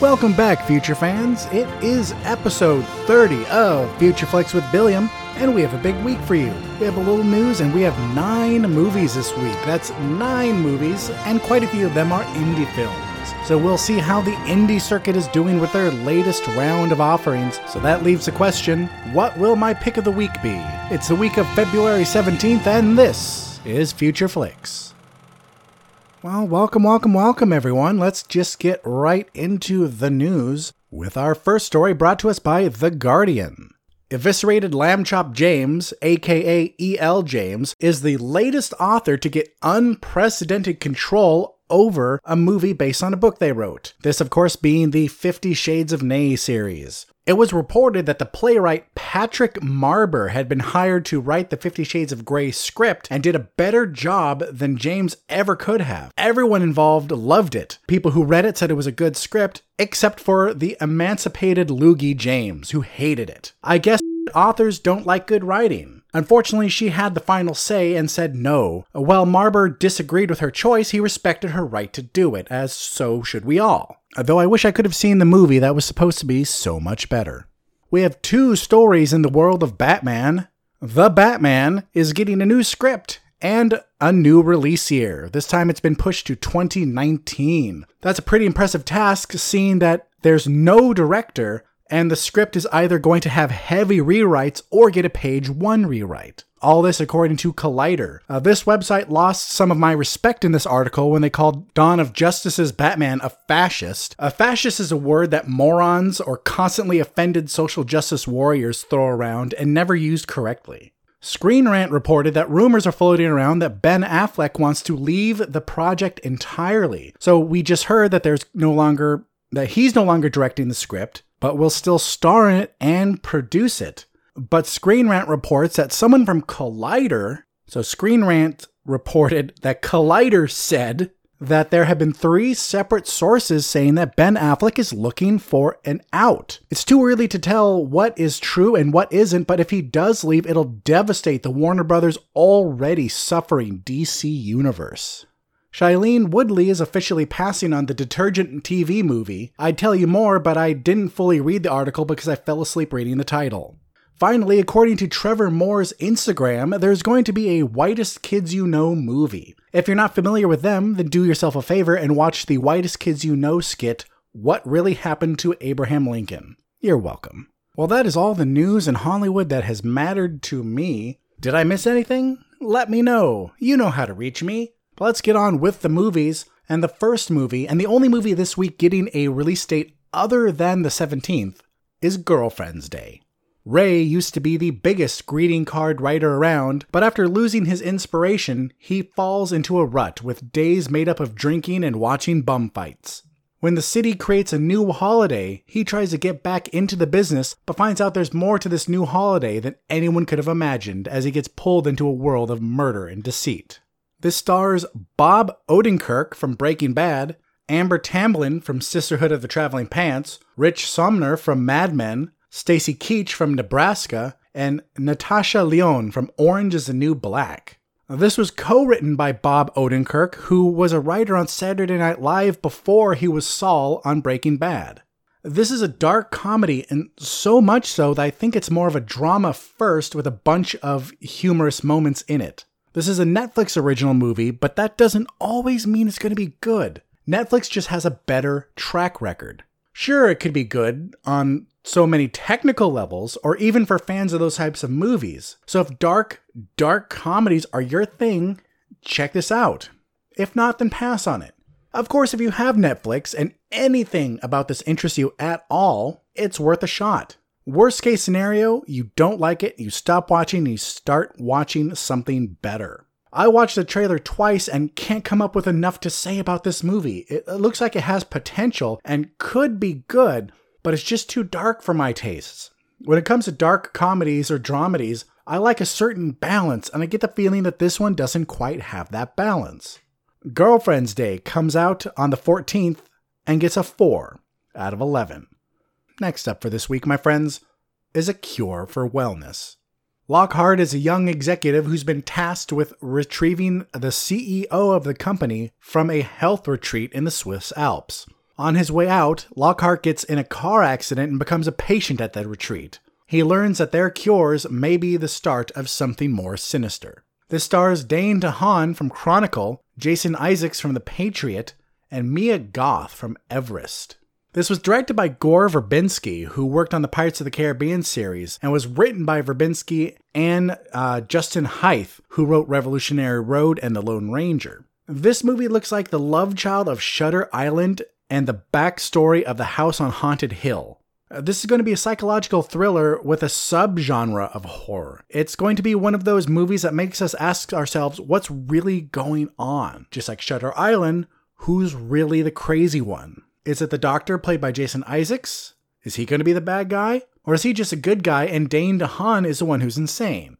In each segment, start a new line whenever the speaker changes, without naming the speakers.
Welcome back, future fans. It is episode 30 of Future Flicks with Billiam, and we have a big week for you. We have a little news, and we have nine movies this week. That's nine movies, and quite a few of them are indie films. So we'll see how the indie circuit is doing with their latest round of offerings. So that leaves the question what will my pick of the week be? It's the week of February 17th, and this is Future Flicks. Well, welcome, welcome, welcome, everyone. Let's just get right into the news with our first story brought to us by The Guardian. Eviscerated Lamb Chop James, aka E.L. James, is the latest author to get unprecedented control over a movie based on a book they wrote. This, of course, being the Fifty Shades of Nay series. It was reported that the playwright Patrick Marber had been hired to write the Fifty Shades of Grey script and did a better job than James ever could have. Everyone involved loved it. People who read it said it was a good script, except for the emancipated Loogie James, who hated it. I guess authors don't like good writing. Unfortunately, she had the final say and said no. While Marber disagreed with her choice, he respected her right to do it, as so should we all. Though I wish I could have seen the movie that was supposed to be so much better. We have two stories in the world of Batman. The Batman is getting a new script and a new release year. This time it's been pushed to 2019. That's a pretty impressive task, seeing that there's no director and the script is either going to have heavy rewrites or get a page one rewrite. All this according to Collider. Uh, this website lost some of my respect in this article when they called Dawn of Justice's Batman a fascist. A fascist is a word that morons or constantly offended social justice warriors throw around and never used correctly. Screen Rant reported that rumors are floating around that Ben Affleck wants to leave the project entirely. So we just heard that there's no longer that he's no longer directing the script but will still star in it and produce it. But Screen Rant reports that someone from Collider, so Screen Rant reported that Collider said that there have been three separate sources saying that Ben Affleck is looking for an out. It's too early to tell what is true and what isn't, but if he does leave, it'll devastate the Warner Brothers already suffering DC universe. Shailene Woodley is officially passing on the detergent TV movie. I'd tell you more, but I didn't fully read the article because I fell asleep reading the title. Finally, according to Trevor Moore's Instagram, there's going to be a Whitest Kids You Know movie. If you're not familiar with them, then do yourself a favor and watch the Whitest Kids You Know skit, What Really Happened to Abraham Lincoln. You're welcome. Well, that is all the news in Hollywood that has mattered to me. Did I miss anything? Let me know. You know how to reach me. But let's get on with the movies. And the first movie, and the only movie this week getting a release date other than the 17th, is Girlfriend's Day. Ray used to be the biggest greeting card writer around, but after losing his inspiration, he falls into a rut with days made up of drinking and watching bum fights. When the city creates a new holiday, he tries to get back into the business, but finds out there's more to this new holiday than anyone could have imagined as he gets pulled into a world of murder and deceit. This stars Bob Odenkirk from Breaking Bad, Amber Tamblyn from Sisterhood of the Traveling Pants, Rich Sommer from Mad Men, Stacy Keach from Nebraska, and Natasha Lyonne from Orange is the New Black. This was co written by Bob Odenkirk, who was a writer on Saturday Night Live before he was Saul on Breaking Bad. This is a dark comedy, and so much so that I think it's more of a drama first with a bunch of humorous moments in it. This is a Netflix original movie, but that doesn't always mean it's going to be good. Netflix just has a better track record. Sure, it could be good on so many technical levels, or even for fans of those types of movies. So if dark, dark comedies are your thing, check this out. If not, then pass on it. Of course, if you have Netflix and anything about this interests you at all, it's worth a shot. Worst case scenario, you don't like it, you stop watching, and you start watching something better. I watched the trailer twice and can't come up with enough to say about this movie. It looks like it has potential and could be good, but it's just too dark for my tastes. When it comes to dark comedies or dramedies, I like a certain balance, and I get the feeling that this one doesn't quite have that balance. Girlfriend's Day comes out on the 14th and gets a 4 out of 11. Next up for this week, my friends, is a cure for wellness. Lockhart is a young executive who's been tasked with retrieving the CEO of the company from a health retreat in the Swiss Alps. On his way out, Lockhart gets in a car accident and becomes a patient at that retreat. He learns that their cures may be the start of something more sinister. This stars Dane DeHaan from Chronicle, Jason Isaacs from The Patriot, and Mia Goth from Everest. This was directed by Gore Verbinski, who worked on the Pirates of the Caribbean series, and was written by Verbinski and uh, Justin Haythe, who wrote Revolutionary Road and The Lone Ranger. This movie looks like the love child of Shutter Island and the backstory of the House on Haunted Hill. Uh, this is going to be a psychological thriller with a subgenre of horror. It's going to be one of those movies that makes us ask ourselves what's really going on. Just like Shutter Island, who's really the crazy one? Is it the doctor played by Jason Isaacs? Is he going to be the bad guy? Or is he just a good guy and Dane DeHaan is the one who's insane?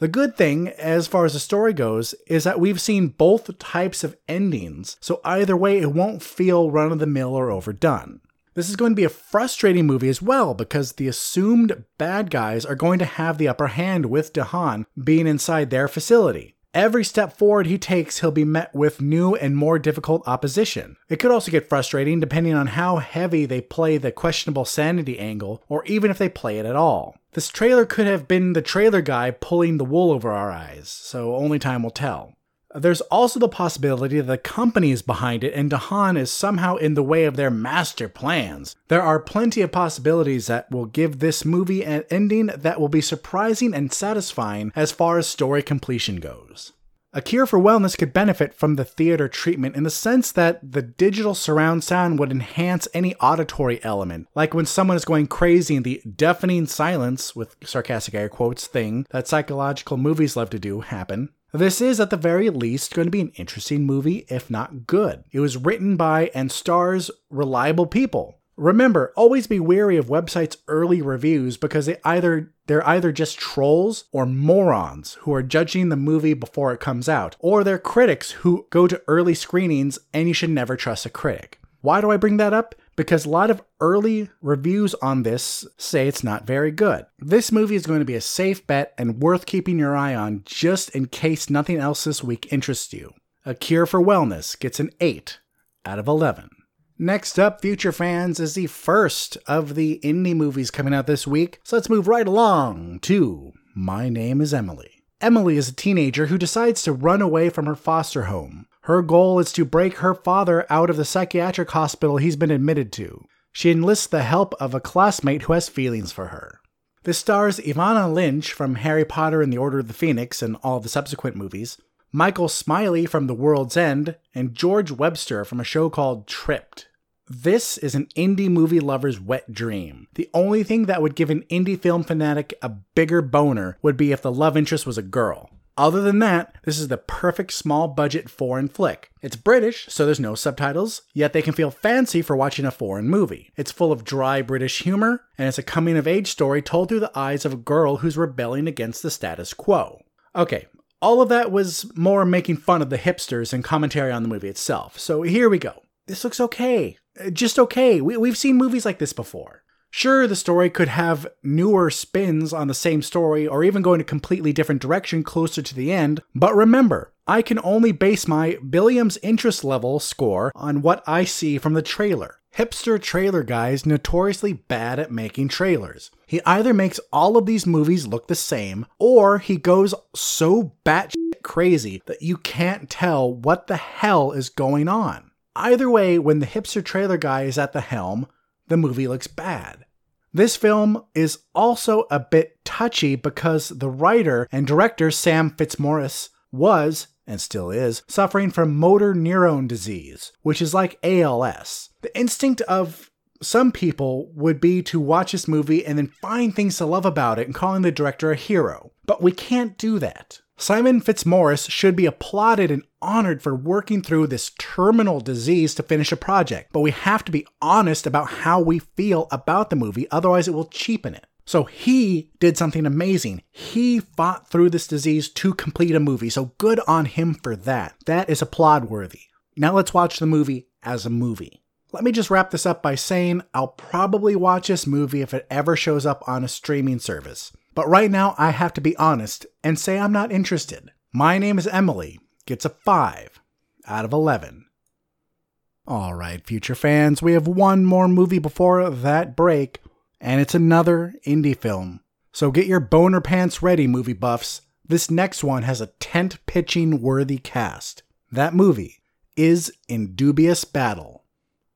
The good thing, as far as the story goes, is that we've seen both types of endings, so either way, it won't feel run of the mill or overdone. This is going to be a frustrating movie as well because the assumed bad guys are going to have the upper hand with DeHaan being inside their facility. Every step forward he takes, he'll be met with new and more difficult opposition. It could also get frustrating depending on how heavy they play the questionable sanity angle, or even if they play it at all. This trailer could have been the trailer guy pulling the wool over our eyes, so only time will tell. There's also the possibility that the company is behind it and DeHaan is somehow in the way of their master plans. There are plenty of possibilities that will give this movie an ending that will be surprising and satisfying as far as story completion goes. A Cure for Wellness could benefit from the theater treatment in the sense that the digital surround sound would enhance any auditory element, like when someone is going crazy in the deafening silence, with sarcastic air quotes, thing that psychological movies love to do happen. This is, at the very least, going to be an interesting movie, if not good. It was written by and stars reliable people. Remember, always be wary of websites' early reviews because they either they're either just trolls or morons who are judging the movie before it comes out, or they're critics who go to early screenings and you should never trust a critic. Why do I bring that up? Because a lot of early reviews on this say it's not very good. This movie is going to be a safe bet and worth keeping your eye on just in case nothing else this week interests you. A Cure for Wellness gets an 8 out of 11. Next up, Future Fans, is the first of the indie movies coming out this week, so let's move right along to My Name is Emily. Emily is a teenager who decides to run away from her foster home. Her goal is to break her father out of the psychiatric hospital he's been admitted to. She enlists the help of a classmate who has feelings for her. This stars Evanna Lynch from Harry Potter and the Order of the Phoenix and all the subsequent movies, Michael Smiley from The World's End, and George Webster from a show called Tripped. This is an indie movie lover's wet dream. The only thing that would give an indie film fanatic a bigger boner would be if the love interest was a girl. Other than that, this is the perfect small budget foreign flick. It's British, so there's no subtitles, yet they can feel fancy for watching a foreign movie. It's full of dry British humor, and it's a coming of age story told through the eyes of a girl who's rebelling against the status quo. Okay, all of that was more making fun of the hipsters and commentary on the movie itself, so here we go. This looks okay. Uh, just okay. We, we've seen movies like this before. Sure, the story could have newer spins on the same story or even go in a completely different direction closer to the end, but remember, I can only base my Billiam's interest level score on what I see from the trailer. Hipster trailer guy is notoriously bad at making trailers. He either makes all of these movies look the same, or he goes so batshit crazy that you can't tell what the hell is going on. Either way, when the hipster trailer guy is at the helm, the movie looks bad. This film is also a bit touchy because the writer and director Sam Fitzmaurice was, and still is, suffering from motor neuron disease, which is like ALS. The instinct of some people would be to watch this movie and then find things to love about it and calling the director a hero. But we can't do that. Simon Fitzmaurice should be applauded and honored for working through this terminal disease to finish a project, but we have to be honest about how we feel about the movie, otherwise, it will cheapen it. So he did something amazing. He fought through this disease to complete a movie, so good on him for that. That is applaud worthy. Now let's watch the movie as a movie. Let me just wrap this up by saying I'll probably watch this movie if it ever shows up on a streaming service But right now, I have to be honest and say I'm not interested. My name is Emily gets a 5 out of 11. All right, future fans, we have one more movie before that break, and it's another indie film. So get your boner pants ready, movie buffs. This next one has a tent pitching worthy cast. That movie is In Dubious Battle.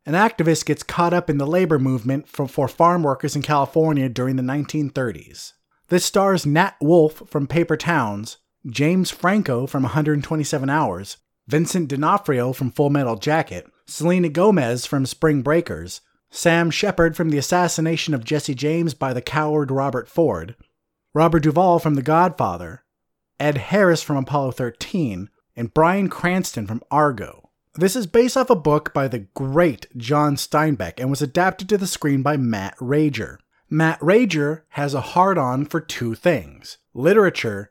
An activist gets caught up in the labor movement for, for farm workers in California during the 1930s. This stars Nat Wolff from Paper Towns, James Franco from 127 Hours, Vincent D'Onofrio from Full Metal Jacket, Selena Gomez from Spring Breakers, Sam Shepard from The Assassination of Jesse James by the coward Robert Ford, Robert Duvall from The Godfather, Ed Harris from Apollo 13, and Bryan Cranston from Argo. This is based off a book by the great John Steinbeck and was adapted to the screen by Matt Rager. Matt Rager has a hard on for two things literature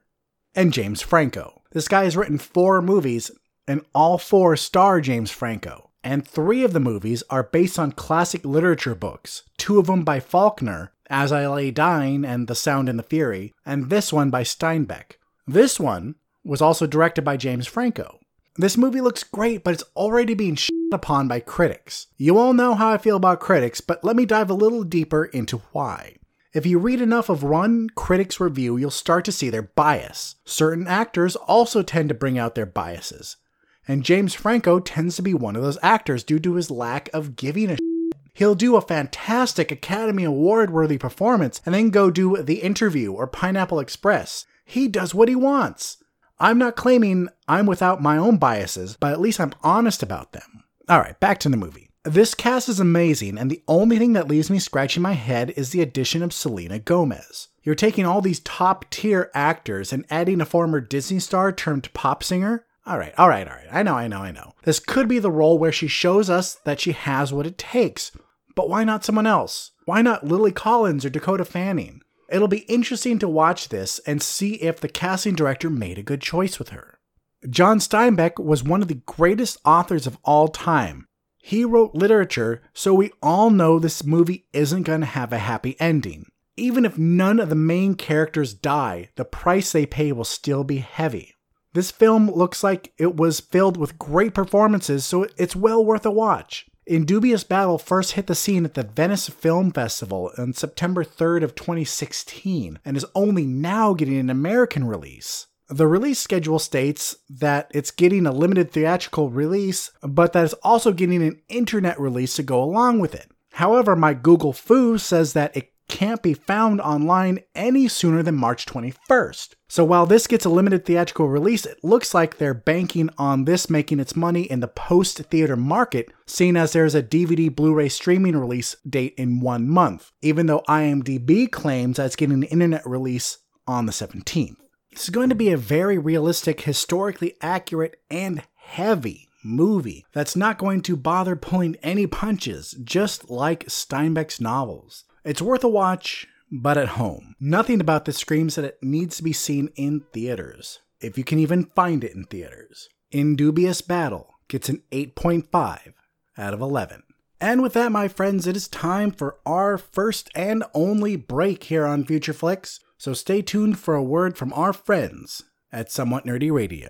and James Franco. This guy has written four movies, and all four star James Franco. And three of the movies are based on classic literature books, two of them by Faulkner, As I Lay Dying and The Sound and the Fury, and this one by Steinbeck. This one was also directed by James Franco. This movie looks great, but it's already being shit upon by critics. You all know how I feel about critics, but let me dive a little deeper into why. If you read enough of one critic's review, you'll start to see their bias. Certain actors also tend to bring out their biases. And James Franco tends to be one of those actors due to his lack of giving a shit. He'll do a fantastic Academy Award worthy performance and then go do The Interview or Pineapple Express. He does what he wants. I'm not claiming I'm without my own biases, but at least I'm honest about them. Alright, back to the movie. This cast is amazing, and the only thing that leaves me scratching my head is the addition of Selena Gomez. You're taking all these top tier actors and adding a former Disney star turned pop singer? Alright, alright, alright. I know, I know, I know. This could be the role where she shows us that she has what it takes. But why not someone else? Why not Lily Collins or Dakota Fanning? It'll be interesting to watch this and see if the casting director made a good choice with her. John Steinbeck was one of the greatest authors of all time, he wrote literature, so we all know this movie isn't going to have a happy ending. Even if none of the main characters die, the price they pay will still be heavy. This film looks like it was filled with great performances, so it's well worth a watch. In Dubious Battle first hit the scene at the Venice Film Festival on September 3rd of 2016 and is only now getting an American release. The release schedule states that it's getting a limited theatrical release, but that it's also getting an internet release to go along with it. However, my Google Foo says that it can't be found online any sooner than March 21st. So while this gets a limited theatrical release, it looks like they're banking on this making its money in the post theater market, seeing as there's a DVD Blu ray streaming release date in one month, even though IMDb claims that it's getting an internet release on the 17th. This is going to be a very realistic, historically accurate, and heavy movie that's not going to bother pulling any punches, just like Steinbeck's novels. It's worth a watch, but at home. Nothing about this screams that it needs to be seen in theaters, if you can even find it in theaters. In Dubious Battle gets an 8.5 out of 11. And with that, my friends, it is time for our first and only break here on Future Flicks. So stay tuned for a word from our friends at Somewhat Nerdy Radio.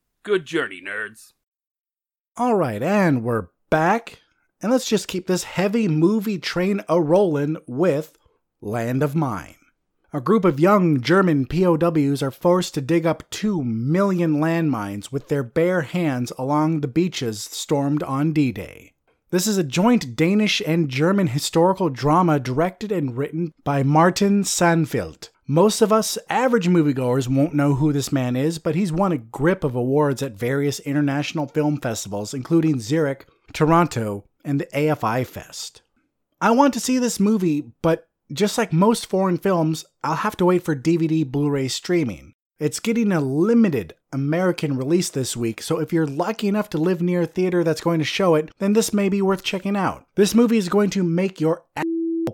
Good journey, nerds.
All right, and we're back. And let's just keep this heavy movie train a rolling with Land of Mine. A group of young German POWs are forced to dig up two million landmines with their bare hands along the beaches stormed on D Day. This is a joint Danish and German historical drama directed and written by Martin Sandfeld. Most of us average moviegoers won't know who this man is, but he's won a grip of awards at various international film festivals, including Zurich, Toronto, and the AFI Fest. I want to see this movie, but just like most foreign films, I'll have to wait for DVD Blu ray streaming. It's getting a limited American release this week, so if you're lucky enough to live near a theater that's going to show it, then this may be worth checking out. This movie is going to make your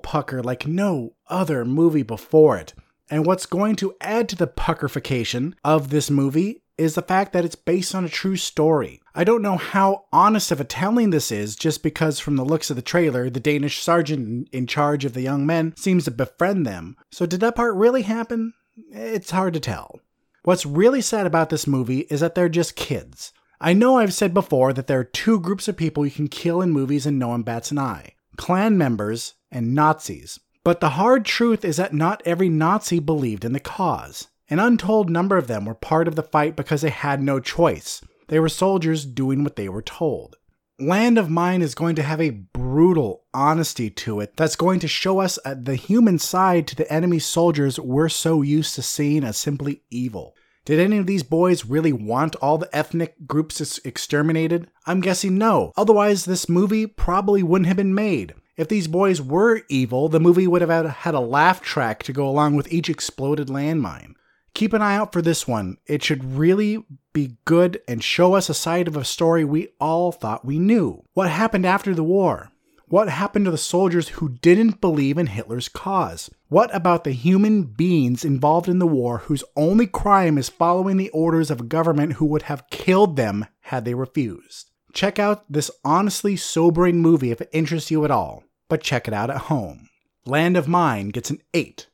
pucker like no other movie before it. And what's going to add to the puckerification of this movie is the fact that it's based on a true story. I don't know how honest of a telling this is, just because from the looks of the trailer, the Danish sergeant in charge of the young men seems to befriend them. So, did that part really happen? It's hard to tell. What's really sad about this movie is that they're just kids. I know I've said before that there are two groups of people you can kill in movies and no one bats an eye Klan members and Nazis. But the hard truth is that not every Nazi believed in the cause. An untold number of them were part of the fight because they had no choice. They were soldiers doing what they were told. Land of Mine is going to have a brutal honesty to it that's going to show us uh, the human side to the enemy soldiers we're so used to seeing as simply evil. Did any of these boys really want all the ethnic groups exterminated? I'm guessing no. Otherwise, this movie probably wouldn't have been made. If these boys were evil, the movie would have had a laugh track to go along with each exploded landmine. Keep an eye out for this one. It should really be good and show us a side of a story we all thought we knew. What happened after the war? What happened to the soldiers who didn't believe in Hitler's cause? What about the human beings involved in the war whose only crime is following the orders of a government who would have killed them had they refused? Check out this honestly sobering movie if it interests you at all but check it out at home. Land of Mine gets an 8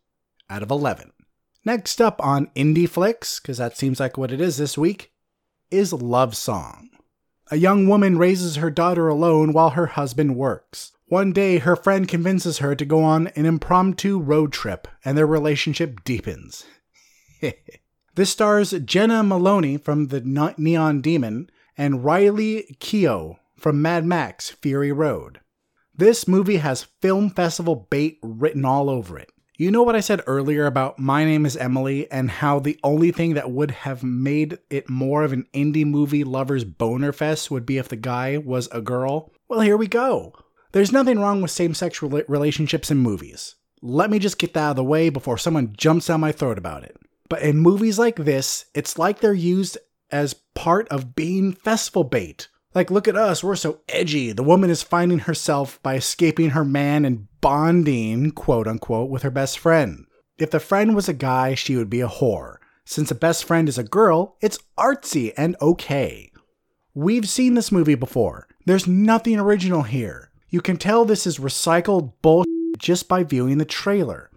out of 11. Next up on Indie Flicks, because that seems like what it is this week, is Love Song. A young woman raises her daughter alone while her husband works. One day, her friend convinces her to go on an impromptu road trip, and their relationship deepens. this stars Jenna Maloney from The Neon Demon and Riley Keough from Mad Max Fury Road. This movie has film festival bait written all over it. You know what I said earlier about My Name is Emily and how the only thing that would have made it more of an indie movie lover's boner fest would be if the guy was a girl? Well, here we go. There's nothing wrong with same sex relationships in movies. Let me just get that out of the way before someone jumps down my throat about it. But in movies like this, it's like they're used as part of being festival bait. Like, look at us, we're so edgy. The woman is finding herself by escaping her man and bonding, quote unquote, with her best friend. If the friend was a guy, she would be a whore. Since a best friend is a girl, it's artsy and okay. We've seen this movie before. There's nothing original here. You can tell this is recycled bullshit just by viewing the trailer.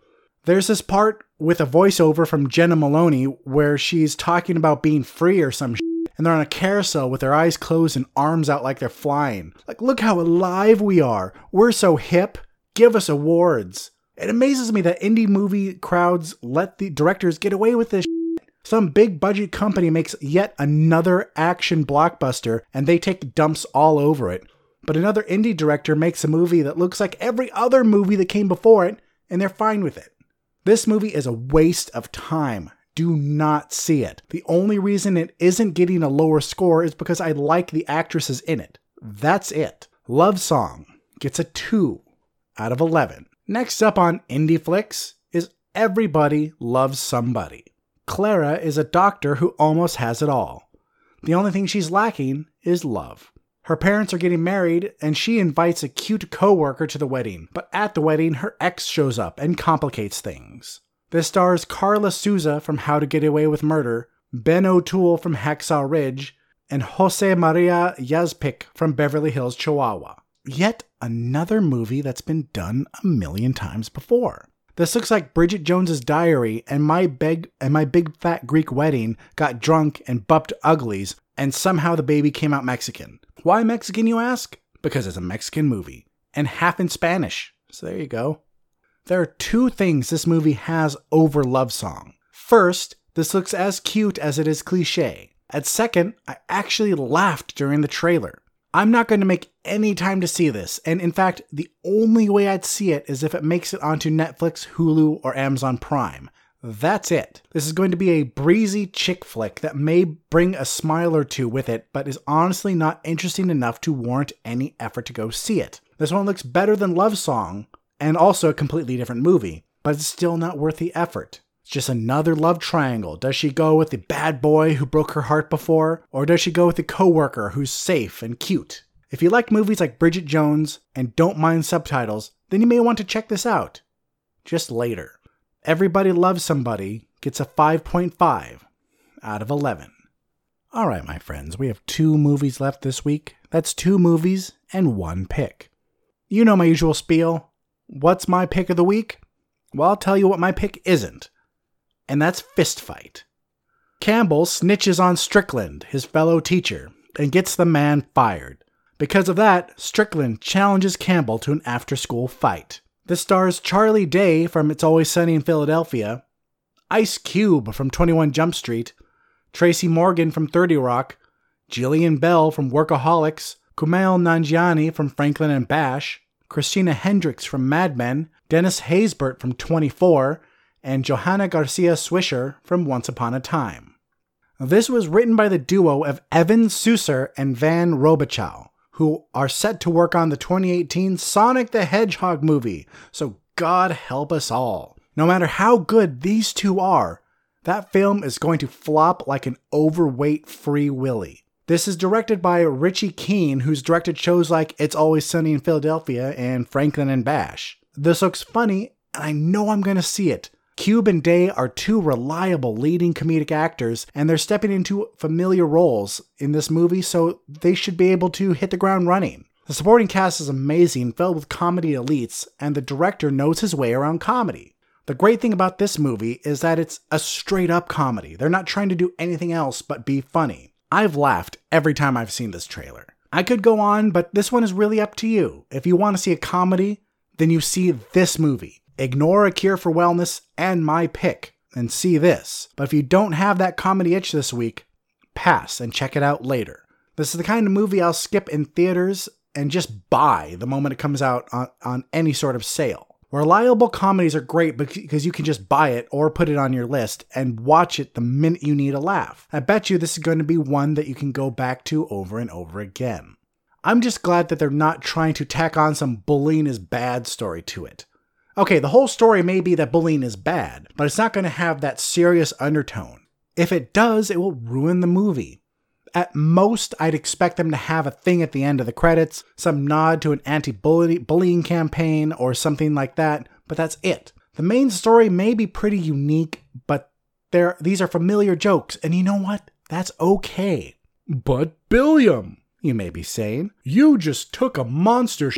There's this part with a voiceover from Jenna Maloney where she's talking about being free or some shit and they're on a carousel with their eyes closed and arms out like they're flying. Like, look how alive we are. We're so hip. Give us awards. It amazes me that indie movie crowds let the directors get away with this. Some big budget company makes yet another action blockbuster and they take dumps all over it. But another indie director makes a movie that looks like every other movie that came before it and they're fine with it. This movie is a waste of time do not see it. The only reason it isn't getting a lower score is because I like the actresses in it. That's it. Love Song gets a 2 out of 11. Next up on Indie Flicks is Everybody Loves Somebody. Clara is a doctor who almost has it all. The only thing she's lacking is love. Her parents are getting married, and she invites a cute coworker to the wedding. But at the wedding, her ex shows up and complicates things. This stars Karla Souza from How to Get Away with Murder, Ben O'Toole from Hacksaw Ridge, and Jose Maria Yazpik from Beverly Hills, Chihuahua. Yet another movie that's been done a million times before. This looks like Bridget Jones's Diary and my big and my big fat Greek wedding got drunk and bumped uglies, and somehow the baby came out Mexican. Why Mexican, you ask? Because it's a Mexican movie and half in Spanish. So there you go. There are two things this movie has over Love Song. First, this looks as cute as it is cliche. At second, I actually laughed during the trailer. I'm not going to make any time to see this, and in fact, the only way I'd see it is if it makes it onto Netflix, Hulu, or Amazon Prime. That's it. This is going to be a breezy chick flick that may bring a smile or two with it, but is honestly not interesting enough to warrant any effort to go see it. This one looks better than Love Song, and also a completely different movie, but it's still not worth the effort. It's just another love triangle. Does she go with the bad boy who broke her heart before, or does she go with the coworker who's safe and cute? If you like movies like Bridget Jones and don't mind subtitles, then you may want to check this out. Just later. Everybody Loves Somebody gets a 5.5 out of 11. All right, my friends, we have two movies left this week. That's two movies and one pick. You know my usual spiel. What's my pick of the week? Well, I'll tell you what my pick isn't, and that's Fist Fight. Campbell snitches on Strickland, his fellow teacher, and gets the man fired. Because of that, Strickland challenges Campbell to an after school fight. This stars Charlie Day from It's Always Sunny in Philadelphia, Ice Cube from 21 Jump Street, Tracy Morgan from 30 Rock, Jillian Bell from Workaholics, Kumail Nanjiani from Franklin and Bash, Christina Hendricks from Mad Men, Dennis Haysbert from 24, and Joanna Garcia Swisher from Once Upon a Time. This was written by the duo of Evan Susser and Van Robichaux who are set to work on the 2018 Sonic the Hedgehog movie, so God help us all. No matter how good these two are, that film is going to flop like an overweight Free Willy. This is directed by Richie Keen, who's directed shows like It's Always Sunny in Philadelphia and Franklin and Bash. This looks funny, and I know I'm going to see it. Cube and Day are two reliable leading comedic actors, and they're stepping into familiar roles in this movie, so they should be able to hit the ground running. The supporting cast is amazing, filled with comedy elites, and the director knows his way around comedy. The great thing about this movie is that it's a straight up comedy. They're not trying to do anything else but be funny. I've laughed every time I've seen this trailer. I could go on, but this one is really up to you. If you want to see a comedy, then you see this movie ignore A Cure for Wellness and my pick and see this. But if you don't have that comedy itch this week, pass and check it out later. This is the kind of movie I'll skip in theaters and just buy the moment it comes out on, on any sort of sale. Reliable comedies are great because you can just buy it or put it on your list and watch it the minute you need a laugh. I bet you this is going to be one that you can go back to over and over again. I'm just glad that they're not trying to tack on some bullying is bad story to it. Okay, the whole story may be that bullying is bad, but it's not going to have that serious undertone. If it does, it will ruin the movie. At most, I'd expect them to have a thing at the end of the credits, some nod to an anti bullying campaign or something like that, but that's it. The main story may be pretty unique, but there these are familiar jokes, and you know what? That's okay. But Billiam, you may be saying, you just took a monster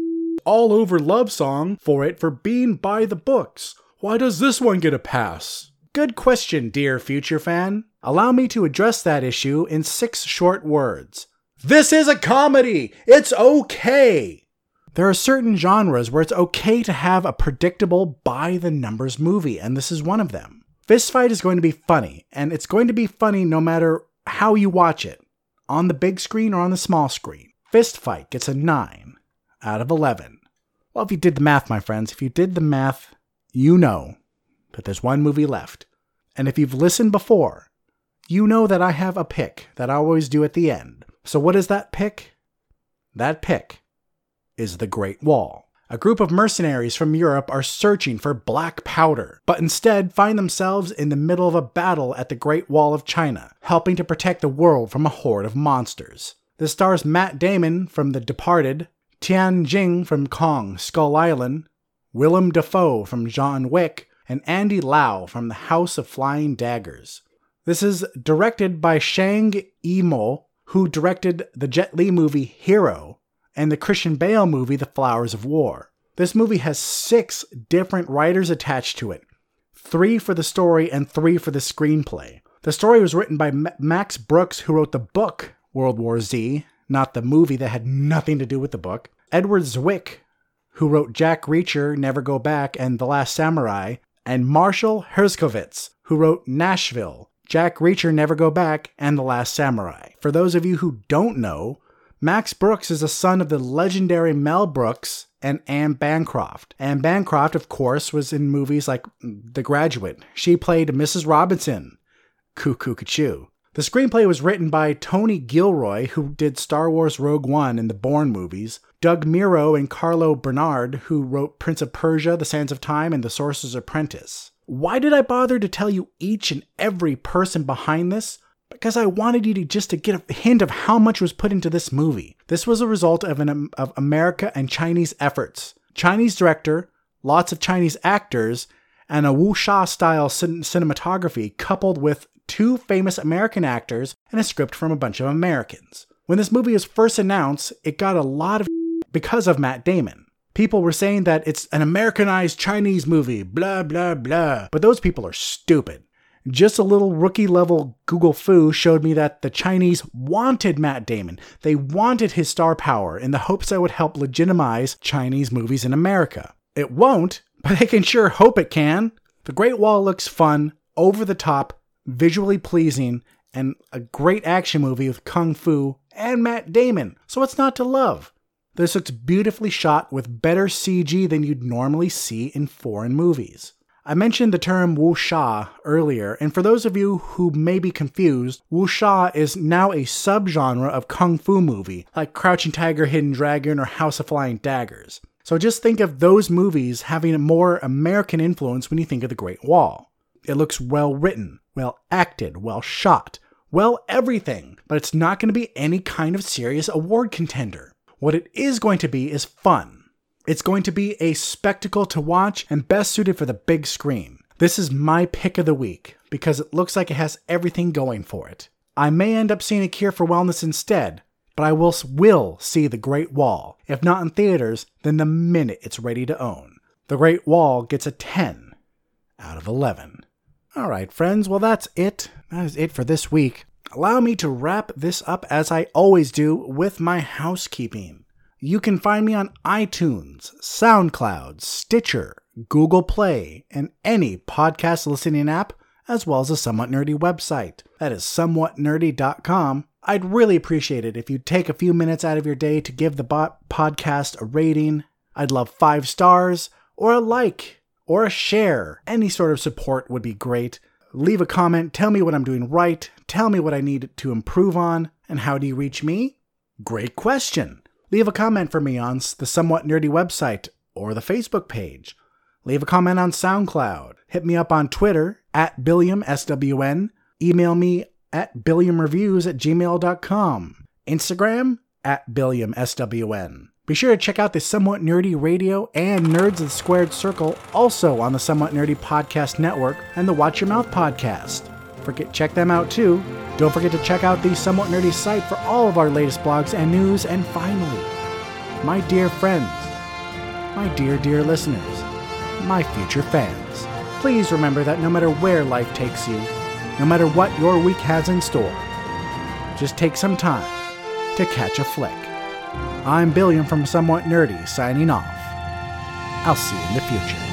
all over Love Song for it for being by the books. Why does this one get a pass? Good question, dear future fan. Allow me to address that issue in six short words. This is a comedy! It's okay! There are certain genres where it's okay to have a predictable by the numbers movie, and this is one of them. Fistfight is going to be funny, and it's going to be funny no matter how you watch it on the big screen or on the small screen. Fistfight gets a 9 out of 11. Well, if you did the math, my friends, if you did the math, you know that there's one movie left. And if you've listened before, you know that I have a pick that I always do at the end. So, what is that pick? That pick is The Great Wall. A group of mercenaries from Europe are searching for black powder, but instead find themselves in the middle of a battle at the Great Wall of China, helping to protect the world from a horde of monsters. This stars Matt Damon from The Departed, Tian Jing from Kong, Skull Island, Willem Dafoe from John Wick, and Andy Lau from The House of Flying Daggers. This is directed by Zhang Yimou, who directed the Jet Li movie Hero and the Christian Bale movie The Flowers of War. This movie has six different writers attached to it three for the story and three for the screenplay. The story was written by Max Brooks, who wrote the book World War Z, not the movie that had nothing to do with the book. Edward Zwick, who wrote Jack Reacher, Never Go Back, and The Last Samurai, and Marshall Herskovitz, who wrote Nashville, Jack Reacher, Never Go Back, and The Last Samurai. For those of you who don't know, Max Brooks is a son of the legendary Mel Brooks and Anne Bancroft. Anne Bancroft, of course, was in movies like The Graduate. She played Mrs. Robinson. Cuckoo Cachoo. The screenplay was written by Tony Gilroy, who did Star Wars Rogue One and the Bourne movies, Doug Miro and Carlo Bernard, who wrote Prince of Persia, The Sands of Time, and The Sorcerer's Apprentice. Why did I bother to tell you each and every person behind this? Because I wanted you to just to get a hint of how much was put into this movie. This was a result of an of America and Chinese efforts. Chinese director, lots of Chinese actors, and a wuxia style cin- cinematography coupled with two famous American actors and a script from a bunch of Americans. When this movie was first announced, it got a lot of because of Matt Damon. People were saying that it's an Americanized Chinese movie, blah, blah, blah. But those people are stupid. Just a little rookie level Google foo showed me that the Chinese wanted Matt Damon. They wanted his star power in the hopes that would help legitimize Chinese movies in America. It won't, but they can sure hope it can. The Great Wall looks fun, over the top, visually pleasing, and a great action movie with Kung Fu and Matt Damon. So what's not to love? This looks beautifully shot with better CG than you'd normally see in foreign movies. I mentioned the term wuxia earlier, and for those of you who may be confused, wuxia is now a subgenre of kung fu movie, like Crouching Tiger, Hidden Dragon, or House of Flying Daggers. So just think of those movies having a more American influence when you think of The Great Wall. It looks well written, well acted, well shot, well everything, but it's not going to be any kind of serious award contender. What it is going to be is fun. It's going to be a spectacle to watch and best suited for the big screen. This is my pick of the week because it looks like it has everything going for it. I may end up seeing a cure for wellness instead, but I will will see The Great Wall. If not in theaters, then the minute it's ready to own. The Great Wall gets a 10 out of 11. All right, friends, well that's it. That is it for this week. Allow me to wrap this up as I always do with my housekeeping. You can find me on iTunes, SoundCloud, Stitcher, Google Play, and any podcast listening app, as well as a Somewhat Nerdy website. That is somewhatnerdy.com. I'd really appreciate it if you'd take a few minutes out of your day to give the podcast a rating. I'd love five stars, or a like, or a share. Any sort of support would be great. Leave a comment, tell me what I'm doing right, tell me what I need to improve on, and how do you reach me? Great question. Leave a comment for me on the Somewhat Nerdy website or the Facebook page. Leave a comment on SoundCloud. Hit me up on Twitter at BilliamSWN. Email me at BilliamReviews at gmail.com. Instagram at BilliamSWN. Be sure to check out the Somewhat Nerdy Radio and Nerds of the Squared Circle, also on the Somewhat Nerdy Podcast Network and the Watch Your Mouth podcast. Forget check them out too. Don't forget to check out the Somewhat Nerdy site for all of our latest blogs and news. And finally, my dear friends, my dear, dear listeners, my future fans, please remember that no matter where life takes you, no matter what your week has in store, just take some time to catch a flick. I'm Billiam from Somewhat Nerdy signing off. I'll see you in the future.